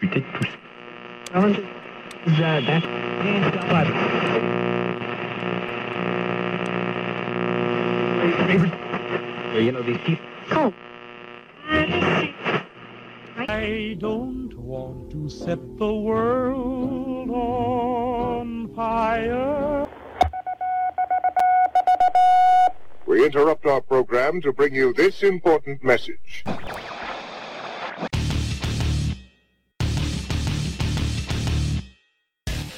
discuter tout ça. You know, these people. Oh. I don't want to set the world on fire. We interrupt our program to bring you this important message.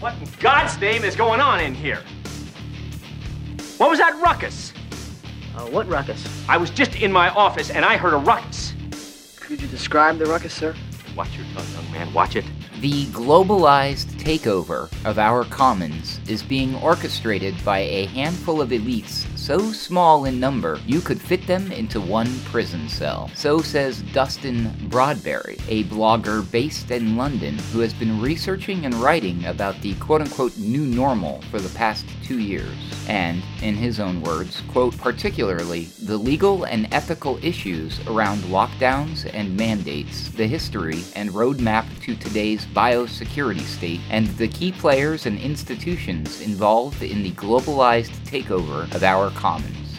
What in God's name is going on in here? What was that ruckus? Uh, what ruckus? I was just in my office and I heard a ruckus. Could you describe the ruckus, sir? Watch your tongue, young man. Watch it. The globalized takeover of our commons is being orchestrated by a handful of elites so small in number you could fit them into one prison cell. So says Dustin Broadbery, a blogger based in London who has been researching and writing about the quote unquote new normal for the past two years. And, in his own words, quote, particularly the legal and ethical issues around lockdowns and mandates, the history and roadmap to today's biosecurity state, and the key players and institutions involved in the globalized takeover of our commons.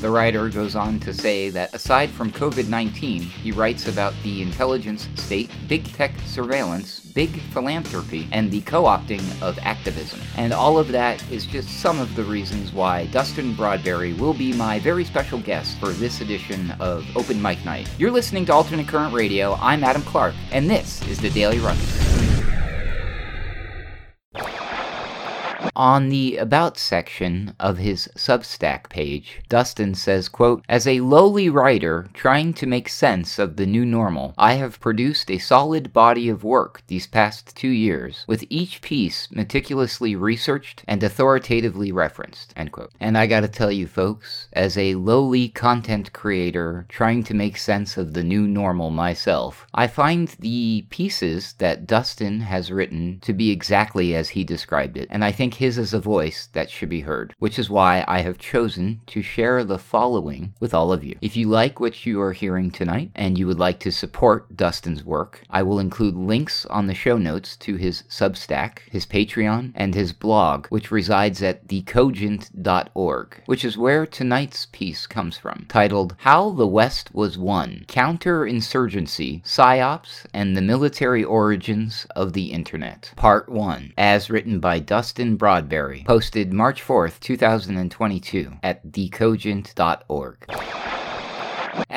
The writer goes on to say that aside from COVID 19, he writes about the intelligence state, big tech surveillance, big philanthropy, and the co opting of activism. And all of that is just some of the reasons why Dustin Broadbery will be my very special guest for this edition of Open Mic Night. You're listening to Alternate Current Radio. I'm Adam Clark, and this is the Daily Ruckus. On the About section of his Substack page, Dustin says, quote, As a lowly writer trying to make sense of the new normal, I have produced a solid body of work these past two years, with each piece meticulously researched and authoritatively referenced, end quote. And I gotta tell you folks, as a lowly content creator trying to make sense of the new normal myself, I find the pieces that Dustin has written to be exactly as he described it, and I think his is a voice that should be heard, which is why I have chosen to share the following with all of you. If you like what you are hearing tonight and you would like to support Dustin's work, I will include links on the show notes to his Substack, his Patreon, and his blog, which resides at thecogent.org, which is where tonight's piece comes from, titled How the West Was Won Counterinsurgency, PSYOPs, and the Military Origins of the Internet, Part 1, as written by Dustin Broadbery, posted March 4th, 2022 at thecogent.org.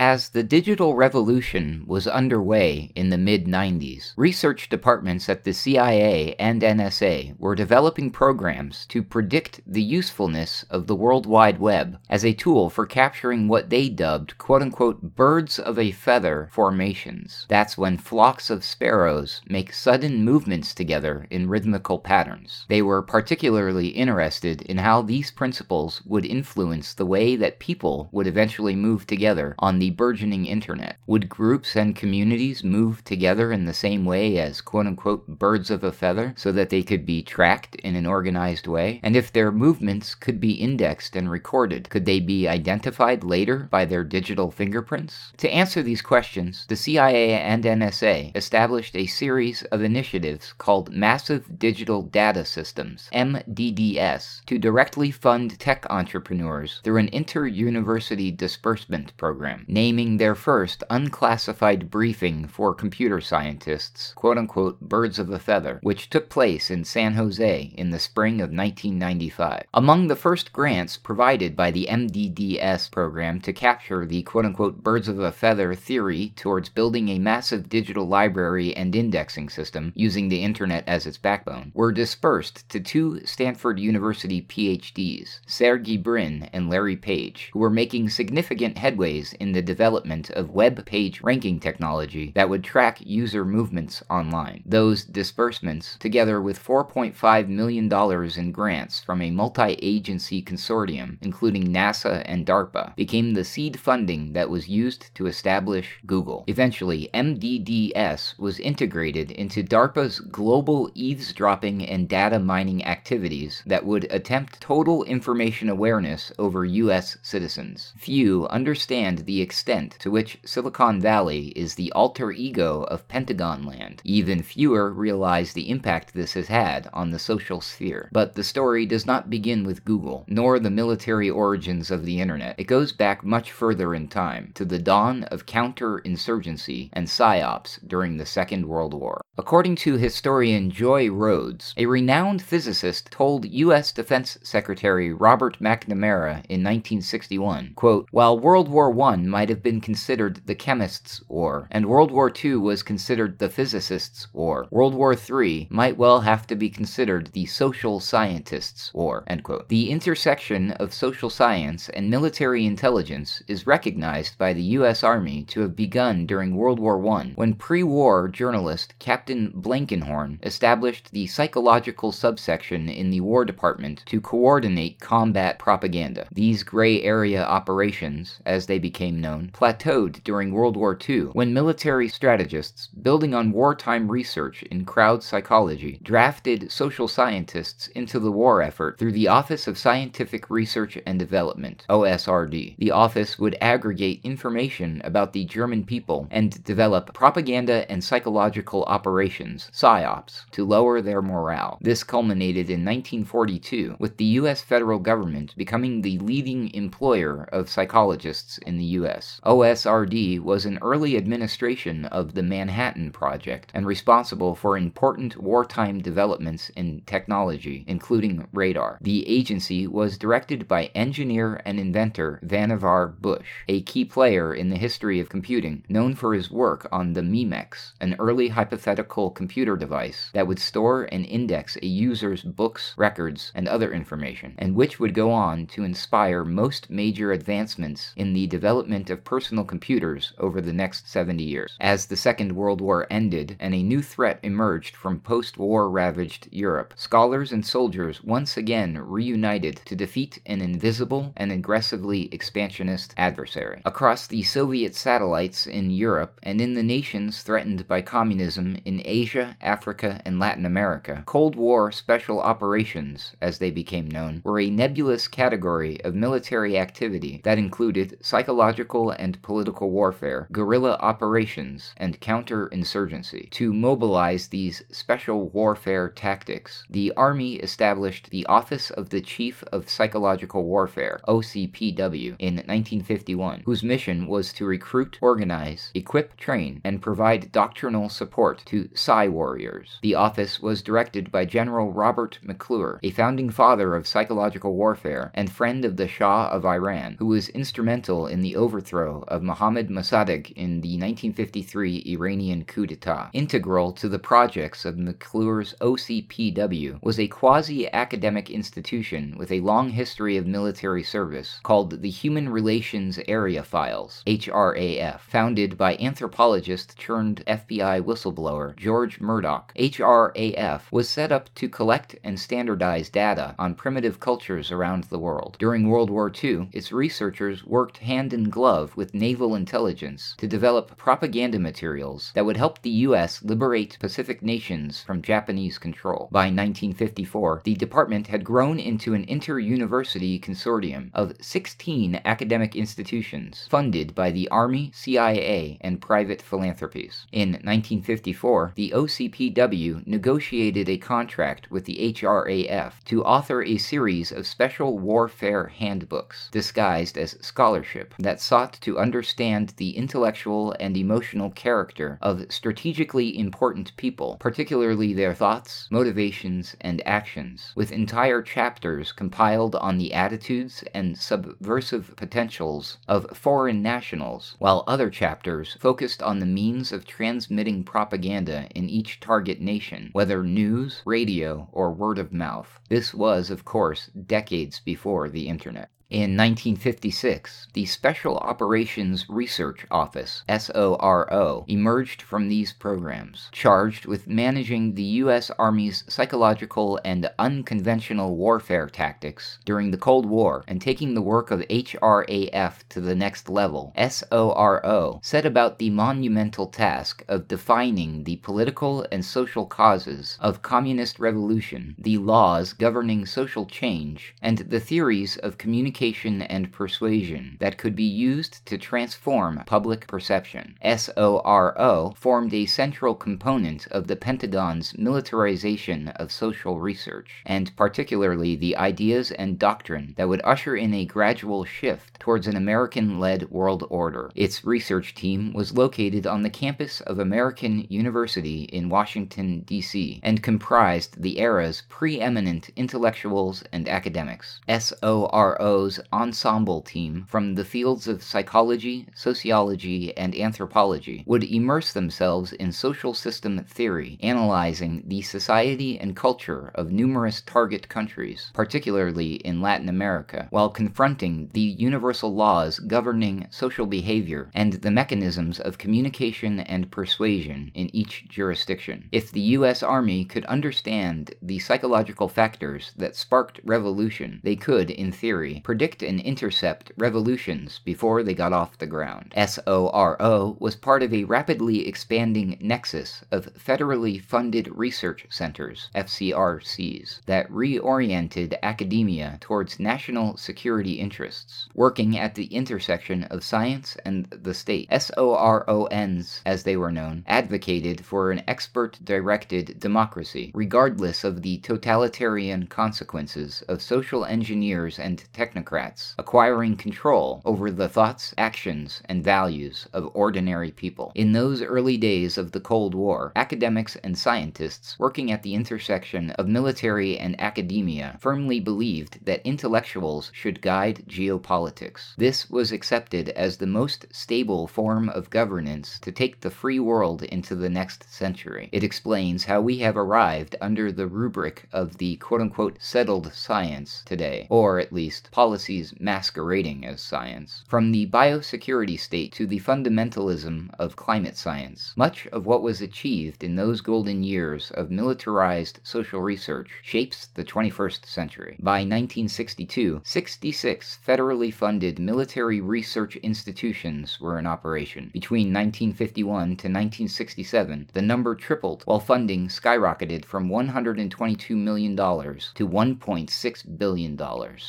As the digital revolution was underway in the mid 90s, research departments at the CIA and NSA were developing programs to predict the usefulness of the World Wide Web as a tool for capturing what they dubbed quote unquote birds of a feather formations. That's when flocks of sparrows make sudden movements together in rhythmical patterns. They were particularly interested in how these principles would influence the way that people would eventually move together on the burgeoning internet? Would groups and communities move together in the same way as quote unquote birds of a feather so that they could be tracked in an organized way? And if their movements could be indexed and recorded, could they be identified later by their digital fingerprints? To answer these questions, the CIA and NSA established a series of initiatives called Massive Digital Data Systems, MDDS, to directly fund tech entrepreneurs through an inter-university disbursement program naming their first unclassified briefing for computer scientists, quote unquote, birds of a feather, which took place in San Jose in the spring of 1995. Among the first grants provided by the MDDS program to capture the quote unquote birds of a feather theory towards building a massive digital library and indexing system using the internet as its backbone were dispersed to two Stanford University PhDs, Sergey Brin and Larry Page, who were making significant headways in the development of web page ranking technology that would track user movements online. Those disbursements, together with $4.5 million in grants from a multi agency consortium, including NASA and DARPA, became the seed funding that was used to establish Google. Eventually, MDDS was integrated into DARPA's global eavesdropping and data mining activities that would attempt total information awareness over U.S. citizens. Few understand the extent to which Silicon Valley is the alter ego of Pentagon land. Even fewer realize the impact this has had on the social sphere. But the story does not begin with Google, nor the military origins of the internet. It goes back much further in time, to the dawn of counterinsurgency and psyops during the Second World War. According to historian Joy Rhodes, a renowned physicist told U.S. Defense Secretary Robert McNamara in 1961, quote, While World War I might have been considered the chemists' war, and World War II was considered the physicists' war, World War III might well have to be considered the social scientists' war. The intersection of social science and military intelligence is recognized by the U.S. Army to have begun during World War I, when pre-war journalist Captain Captain Blankenhorn established the psychological subsection in the War Department to coordinate combat propaganda. These gray area operations, as they became known, plateaued during World War II when military strategists, building on wartime research in crowd psychology, drafted social scientists into the war effort through the Office of Scientific Research and Development, OSRD. The office would aggregate information about the German people and develop propaganda and psychological operations operations, PSYOPs, to lower their morale. This culminated in 1942 with the US federal government becoming the leading employer of psychologists in the US. OSRD was an early administration of the Manhattan Project and responsible for important wartime developments in technology, including radar. The agency was directed by engineer and inventor Vannevar Bush, a key player in the history of computing, known for his work on the Memex, an early hypothetical computer device that would store and index a user's books, records, and other information, and which would go on to inspire most major advancements in the development of personal computers over the next 70 years. As the Second World War ended and a new threat emerged from post war ravaged Europe, scholars and soldiers once again reunited to defeat an invisible and aggressively expansionist adversary. Across the Soviet satellites in Europe and in the nations threatened by communism in Asia, Africa, and Latin America, Cold War special operations, as they became known, were a nebulous category of military activity that included psychological and political warfare, guerrilla operations, and counterinsurgency. To mobilize these special warfare tactics, the Army established the Office of the Chief of Psychological Warfare, OCPW, in 1951, whose mission was to recruit, organize, equip, train, and provide doctrinal support to Psy Warriors. The office was directed by General Robert McClure, a founding father of psychological warfare and friend of the Shah of Iran, who was instrumental in the overthrow of Mohammad Mossadegh in the 1953 Iranian coup d'etat. Integral to the projects of McClure's OCPW was a quasi academic institution with a long history of military service called the Human Relations Area Files, HRAF, founded by anthropologist turned FBI whistleblower George Murdock, HRAF was set up to collect and standardize data on primitive cultures around the world. During World War II, its researchers worked hand in glove with naval intelligence to develop propaganda materials that would help the U.S. liberate Pacific nations from Japanese control. By 1954, the department had grown into an inter-university consortium of 16 academic institutions funded by the Army, CIA, and private philanthropies. In 1954, the OCPW negotiated a contract with the HRAF to author a series of special warfare handbooks, disguised as scholarship, that sought to understand the intellectual and emotional character of strategically important people, particularly their thoughts, motivations, and actions, with entire chapters compiled on the attitudes and subversive potentials of foreign nationals, while other chapters focused on the means of transmitting propaganda in each target nation, whether news, radio, or word of mouth. This was, of course, decades before the internet. In 1956, the Special Operations Research Office, SORO, emerged from these programs, charged with managing the U.S. Army's psychological and unconventional warfare tactics during the Cold War and taking the work of HRAF to the next level. SORO set about the monumental task of defining the political and social causes of communist revolution, the laws governing social change, and the theories of communication and persuasion that could be used to transform public perception. SORO formed a central component of the Pentagon's militarization of social research, and particularly the ideas and doctrine that would usher in a gradual shift towards an American led world order. Its research team was located on the campus of American University in Washington, D.C., and comprised the era's preeminent intellectuals and academics. SORO's ensemble team from the fields of psychology, sociology, and anthropology would immerse themselves in social system theory, analyzing the society and culture of numerous target countries, particularly in Latin America, while confronting the universal laws governing social behavior and the mechanisms of communication and persuasion in each jurisdiction. If the U.S. Army could understand the psychological factors that sparked revolution, they could, in theory, predict and intercept revolutions before they got off the ground. SORO was part of a rapidly expanding nexus of federally funded research centers, FCRCs, that reoriented academia towards national security interests, working at the intersection of science and the state. SORONs, as they were known, advocated for an expert directed democracy, regardless of the totalitarian consequences of social engineers and technocrats acquiring control over the thoughts, actions, and values of ordinary people. In those early days of the Cold War, academics and scientists working at the intersection of military and academia firmly believed that intellectuals should guide geopolitics. This was accepted as the most stable form of governance to take the free world into the next century. It explains how we have arrived under the rubric of the quote unquote settled science today, or at least policies masquerading as science. From the biosecurity state to the fundamentalism of climate science, much of what was achieved in those golden years of militarized social research shapes the 21st century. By 1962, 66 federally funded military research institutions were in operation. Between 1951 to 1967, the number tripled while funding skyrocketed from $122 million to $1.6 billion.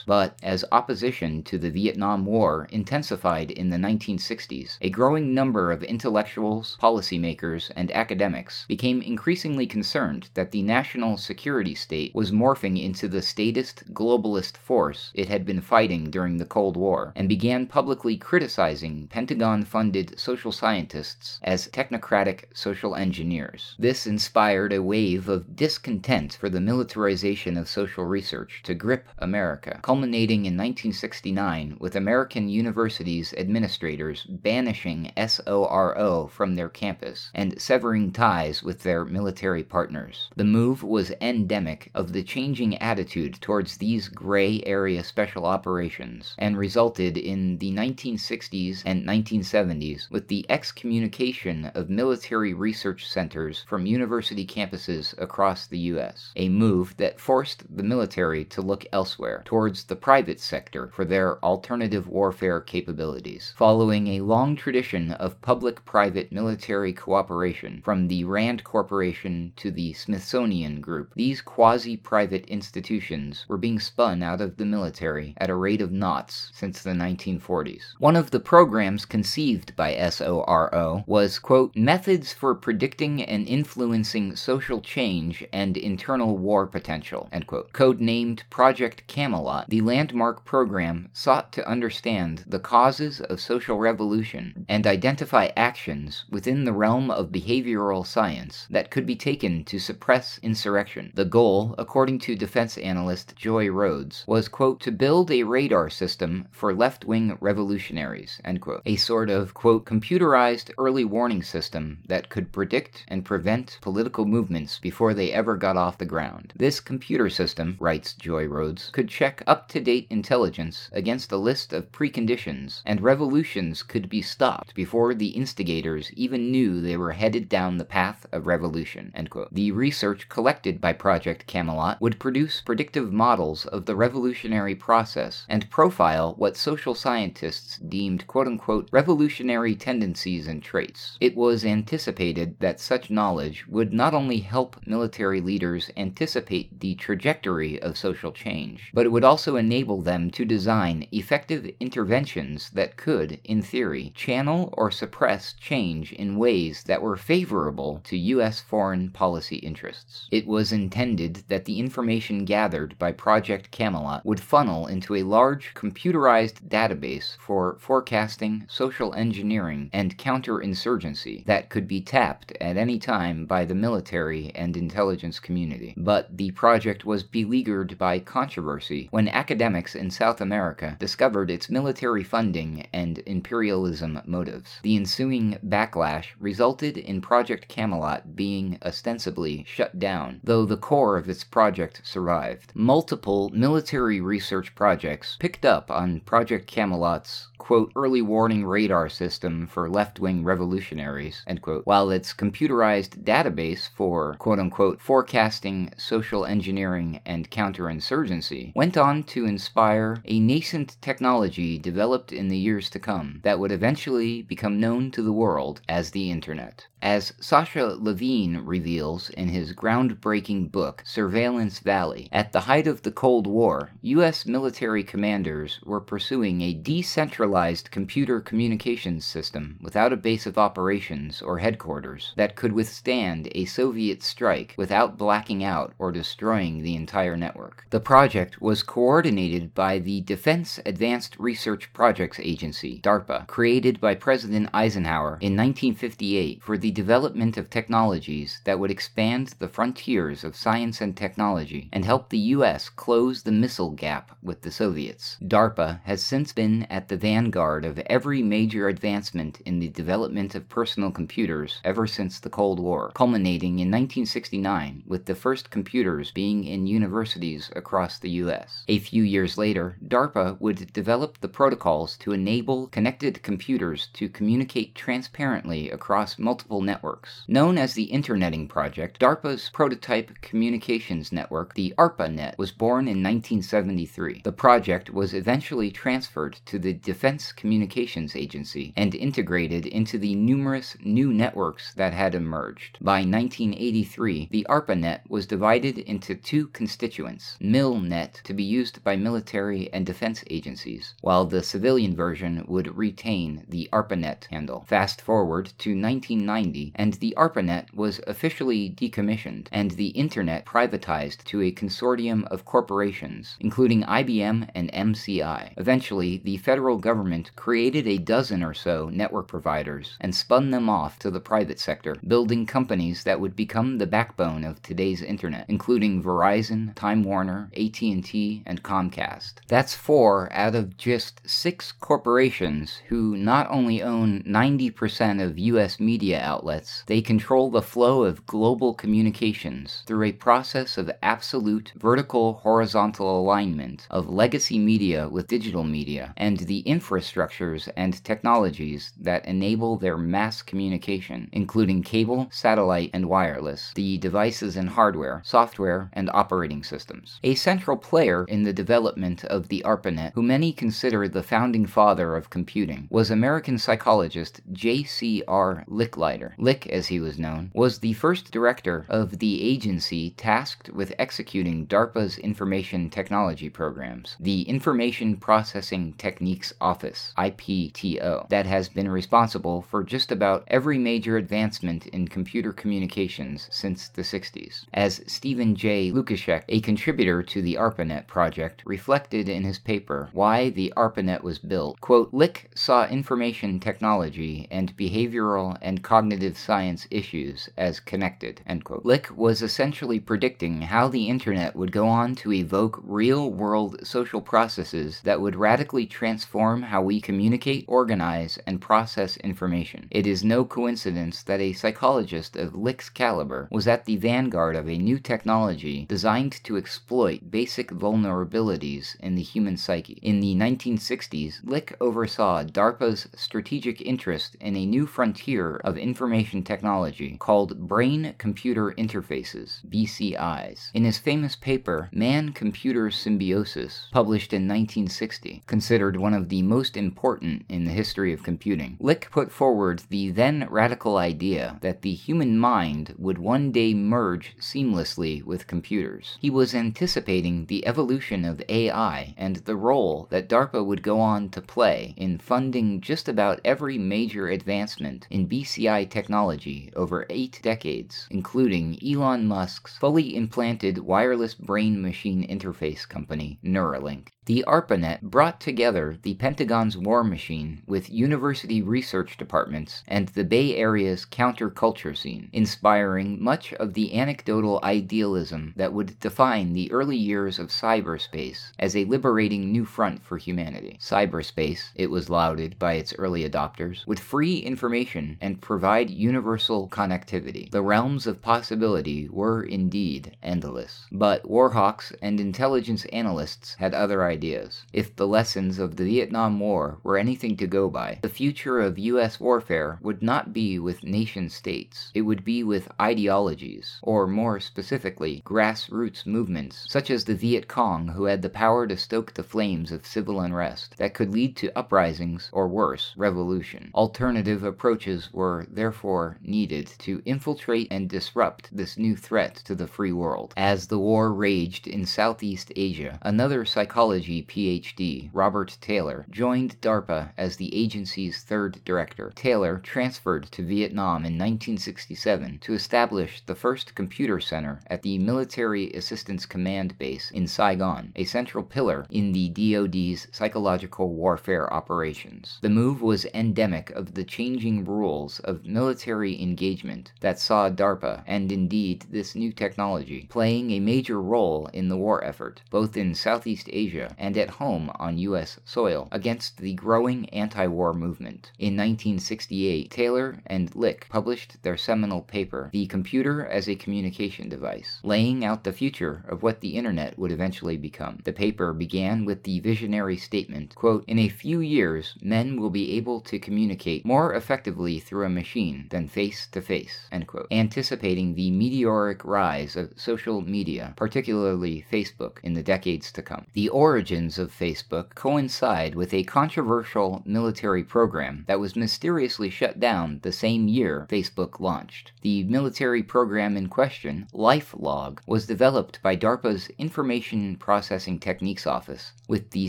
But as opposition to the Vietnam War intensified in the 1960s, a growing number of intellectuals, policymakers, and academics became increasingly concerned that the national security state was morphing into the statist globalist force it had been fighting during the Cold War, and began publicly criticizing Pentagon funded social scientists as technocratic social engineers. This inspired a wave of discontent for the militarization of social research to grip America, culminating in 1969 with American universities' administrators banishing SORO from their campus and severing ties with their military partners. The move was endemic of the changing attitude towards these gray area special operations and resulted in the 1960s and 1970s with the excommunication of military research centers from university campuses across the U.S., a move that forced the military to look elsewhere, towards the private sector for their alternative warfare capabilities. Following a long tradition of public private military cooperation, from the RAND Corporation to the Smithsonian Group, these quasi private institutions were being spun out of the military at a rate of knots since the 1940s. One of the programs conceived by SORO was, quote, Methods for Predicting and Influencing Social Change and Internal War Potential, end quote. Codenamed Project Camelot, the landmark program sought to understand the causes of social revolution and identify actions within the realm of behavioral science that could be taken to suppress insurrection. The goal, according to defense analyst Joy Rhodes, was, quote, to build a radar system for left wing revolutionaries, end quote. A sort of, quote, computerized early warning system that could predict and prevent political movements before they ever got off the ground. This computer system, writes Joy Rhodes, could check up to date intelligence intelligence against a list of preconditions, and revolutions could be stopped before the instigators even knew they were headed down the path of revolution. The research collected by Project Camelot would produce predictive models of the revolutionary process and profile what social scientists deemed quote unquote revolutionary tendencies and traits. It was anticipated that such knowledge would not only help military leaders anticipate the trajectory of social change, but it would also enable them to design effective interventions that could, in theory, channel or suppress change in ways that were favorable to U.S. foreign policy interests. It was intended that the information gathered by Project Camelot would funnel into a large computerized database for forecasting, social engineering, and counterinsurgency that could be tapped at any time by the military and intelligence community. But the project was beleaguered by controversy when academics South America discovered its military funding and imperialism motives. The ensuing backlash resulted in Project Camelot being ostensibly shut down, though the core of its project survived. Multiple military research projects picked up on Project Camelot's quote, early warning radar system for left wing revolutionaries, end quote, while its computerized database for, quote unquote, forecasting, social engineering, and counterinsurgency went on to inspire a nascent technology developed in the years to come that would eventually become known to the world as the Internet. As Yasha Levine reveals in his groundbreaking book, Surveillance Valley, at the height of the Cold War, U.S. military commanders were pursuing a decentralized computer communications system without a base of operations or headquarters that could withstand a Soviet strike without blacking out or destroying the entire network. The project was coordinated by the Defense Advanced Research Projects Agency, DARPA, created by President Eisenhower in 1958 for the development of technologies that would expand the frontiers of science and technology and help the US close the missile gap with the Soviets. DARPA has since been at the vanguard of every major advancement in the development of personal computers ever since the Cold War, culminating in 1969 with the first computers being in universities across the US. A few years later, DARPA would develop the protocols to enable connected computers to communicate transparently across multiple networks. Known as the Interneting Project, DARPA's prototype communications network, the ARPANET, was born in 1973. The project was eventually transferred to the Defense Communications Agency and integrated into the numerous new networks that had emerged. By 1983, the ARPANET was divided into two constituents MILNET to be used by military and defense agencies, while the civilian version would retain the ARPANET handle. Fast forward to 1990 and the ARPANET was officially decommissioned and the Internet privatized to a consortium of corporations, including IBM and MCI. Eventually, the federal government created a dozen or so network providers and spun them off to the private sector, building companies that would become the backbone of today's internet, including Verizon, Time Warner, AT&T, and Comcast. That's four out of just six corporations who not only own 90% of US media outlets, they control the flow of global communications through a process of absolute vertical horizontal alignment of legacy media with digital media and the infrastructures and technologies that enable their mass communication, including cable, satellite, and wireless, the devices and hardware, software, and operating systems. A central player in the development of the ARPANET, who many consider the founding father of computing, was American psychologist J.C.R. Licklider. Lick, as he was known, was the first director of the agency tasked with executing DARPA's information technology programs, the Information Processing Techniques Office, IPTO, that has been responsible for just about every major advancement in computer communications since the 60s. As Stephen J. Lukasik, a contributor to the ARPANET project, reflected in his paper, Why the ARPANET Was Built, quote, Lick saw information technology and behavioral and cognitive science issues as connected. Lick was essentially predicting how the internet would go on to evoke real world social processes that would radically transform how we communicate, organize, and process information. It is no coincidence that a psychologist of Lick's caliber was at the vanguard of a new technology designed to exploit basic vulnerabilities in the human psyche. In the 1960s, Lick oversaw DARPA's strategic interest in a new frontier of information technology called Brain Computer Interfaces, BCIs. In his famous paper, Man Computer Symbiosis, published in 1960, considered one of the most important in the history of computing, Lick put forward the then radical idea that the human mind would one day merge seamlessly with computers. He was anticipating the evolution of AI and the role that DARPA would go on to play in funding just about every major advancement in BCI technology over eight decades, including Elon Musk's fully implanted wireless brain machine interface company, Neuralink. The ARPANET brought together the Pentagon's war machine with university research departments and the Bay Area's counterculture scene, inspiring much of the anecdotal idealism that would define the early years of cyberspace as a liberating new front for humanity. Cyberspace, it was lauded by its early adopters, would free information and provide universal connectivity. The realms of possibility were indeed endless. But warhawks and intelligence analysts had other ideas ideas. If the lessons of the Vietnam War were anything to go by, the future of US warfare would not be with nation states, it would be with ideologies, or more specifically, grassroots movements, such as the Viet Cong, who had the power to stoke the flames of civil unrest that could lead to uprisings or worse, revolution. Alternative approaches were therefore needed to infiltrate and disrupt this new threat to the free world. As the war raged in Southeast Asia, another psychologist PhD, Robert Taylor, joined DARPA as the agency's third director. Taylor transferred to Vietnam in 1967 to establish the first computer center at the Military Assistance Command Base in Saigon, a central pillar in the DoD's psychological warfare operations. The move was endemic of the changing rules of military engagement that saw DARPA, and indeed this new technology, playing a major role in the war effort, both in Southeast Asia and at home on U.S. soil against the growing anti war movement. In 1968, Taylor and Lick published their seminal paper, The Computer as a Communication Device, laying out the future of what the internet would eventually become. The paper began with the visionary statement quote, In a few years, men will be able to communicate more effectively through a machine than face to face, anticipating the meteoric rise of social media, particularly Facebook, in the decades to come. The origin origins of Facebook coincide with a controversial military program that was mysteriously shut down the same year Facebook launched. The military program in question, LifeLog, was developed by DARPA's Information Processing Techniques Office with the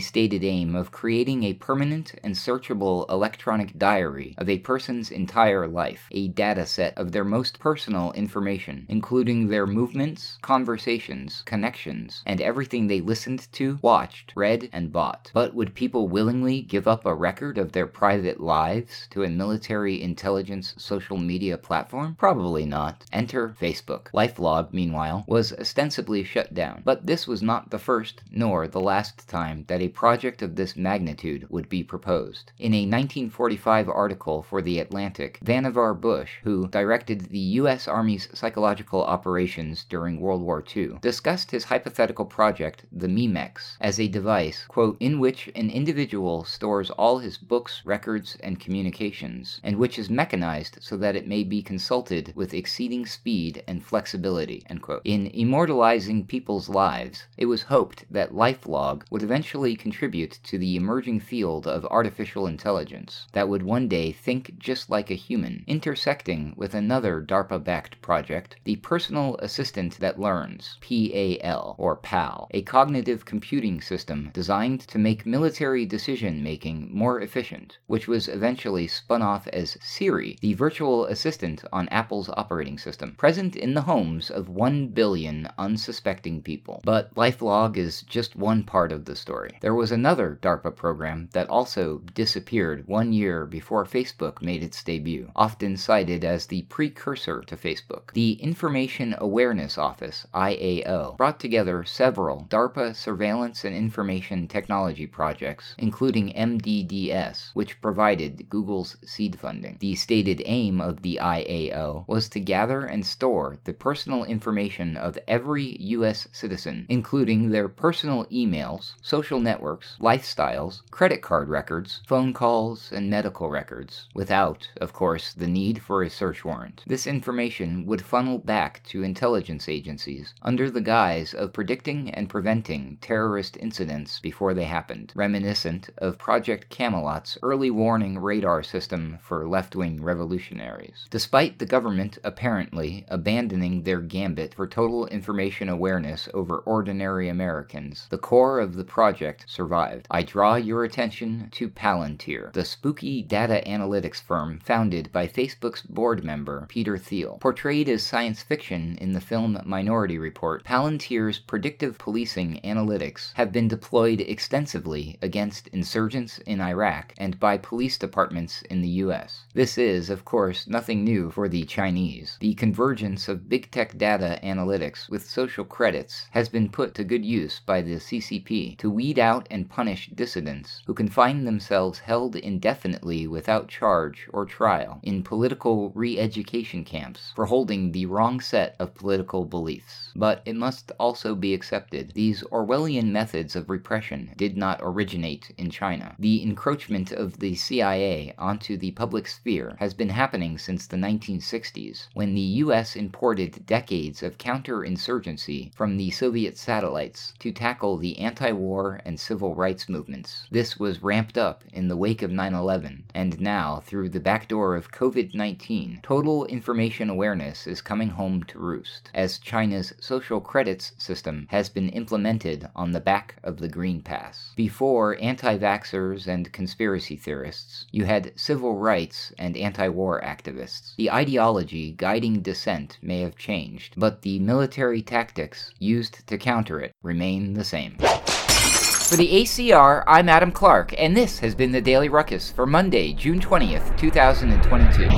stated aim of creating a permanent and searchable electronic diary of a person's entire life, a data set of their most personal information, including their movements, conversations, connections, and everything they listened to, watched, read, and bought. But would people willingly give up a record of their private lives to a military intelligence social media platform? Probably not. Enter Facebook. Lifelog, meanwhile, was ostensibly shut down. But this was not the first nor the last time that a project of this magnitude would be proposed. In a 1945 article for The Atlantic, Vannevar Bush, who directed the U.S. Army's psychological operations during World War II, discussed his hypothetical project, the Memex, as a device, quote, in which an individual stores all his books, records, and communications, and which is mechanized so that it may be consulted with exceeding speed and flexibility, end quote. In immortalizing people's lives, it was hoped that LifeLog would eventually contribute to the emerging field of artificial intelligence that would one day think just like a human, intersecting with another DARPA-backed project, the Personal Assistant That Learns, PAL, or PAL, a cognitive computing system system designed to make military decision making more efficient, which was eventually spun off as Siri, the virtual assistant on Apple's operating system, present in the homes of 1 billion unsuspecting people. But Lifelog is just one part of the story. There was another DARPA program that also disappeared one year before Facebook made its debut, often cited as the precursor to Facebook. The Information Awareness Office, IAO, brought together several DARPA surveillance and information technology projects, including MDDS, which provided Google's seed funding. The stated aim of the IAO was to gather and store the personal information of every U.S. citizen, including their personal emails, social networks, lifestyles, credit card records, phone calls, and medical records, without, of course, the need for a search warrant. This information would funnel back to intelligence agencies under the guise of predicting and preventing terrorist incidents before they happened, reminiscent of Project Camelot's early warning radar system for left wing revolutionaries. Despite the government apparently abandoning their gambit for total information awareness over ordinary Americans, the core of the project survived. I draw your attention to Palantir, the spooky data analytics firm founded by Facebook's board member Peter Thiel. Portrayed as science fiction in the film Minority Report, Palantir's predictive policing analytics have been deployed extensively against insurgents in Iraq and by police departments in the US. This is, of course, nothing new for the Chinese. The convergence of big tech data analytics with social credits has been put to good use by the CCP to weed out and punish dissidents who can find themselves held indefinitely without charge or trial in political re education camps for holding the wrong set of political beliefs. But it must also be accepted these Orwellian methods of repression did not originate in China. The encroachment of the CIA onto the public sphere has been happening since the 1960s, when the US imported decades of counterinsurgency from the Soviet satellites to tackle the anti war and civil rights movements. This was ramped up in the wake of 9 11, and now, through the back door of COVID 19, total information awareness is coming home to roost, as China's social credits system has been implemented on the back of the Green Pass. Before anti vaxxers and conspiracy theorists, you had civil rights and anti war activists. The ideology guiding dissent may have changed, but the military tactics used to counter it remain the same. For the ACR, I'm Adam Clark, and this has been the Daily Ruckus for Monday, June 20th, 2022.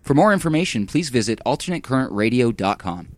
For more information, please visit alternatecurrentradio.com.